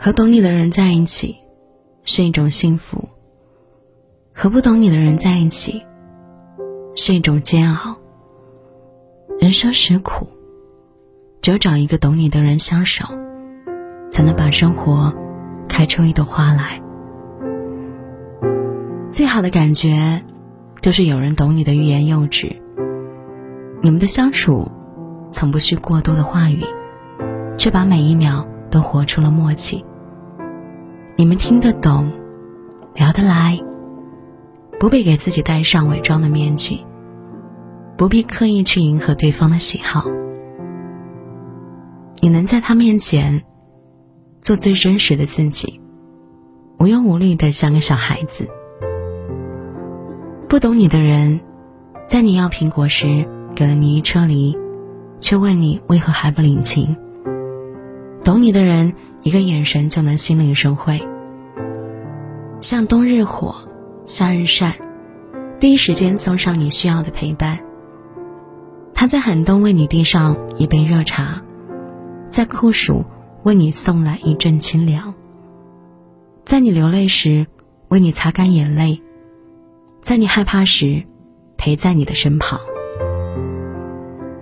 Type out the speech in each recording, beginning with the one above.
和懂你的人在一起，是一种幸福；和不懂你的人在一起，是一种煎熬。人生实苦，只有找一个懂你的人相守，才能把生活开出一朵花来。最好的感觉，就是有人懂你的欲言又止。你们的相处，从不需过多的话语，却把每一秒都活出了默契。你们听得懂，聊得来，不必给自己戴上伪装的面具，不必刻意去迎合对方的喜好。你能在他面前做最真实的自己，无忧无虑的像个小孩子。不懂你的人，在你要苹果时给了你一车梨，却问你为何还不领情。懂你的人。一个眼神就能心领神会，像冬日火，夏日晒，第一时间送上你需要的陪伴。他在寒冬为你递上一杯热茶，在酷暑为你送来一阵清凉，在你流泪时为你擦干眼泪，在你害怕时陪在你的身旁。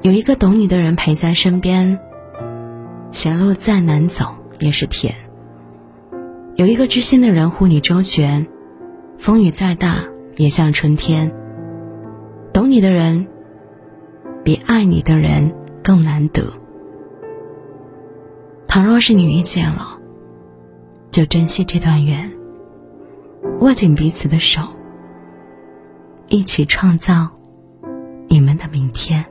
有一个懂你的人陪在身边，前路再难走。也是甜。有一个知心的人护你周全，风雨再大也像春天。懂你的人，比爱你的人更难得。倘若是你遇见了，就珍惜这段缘，握紧彼此的手，一起创造你们的明天。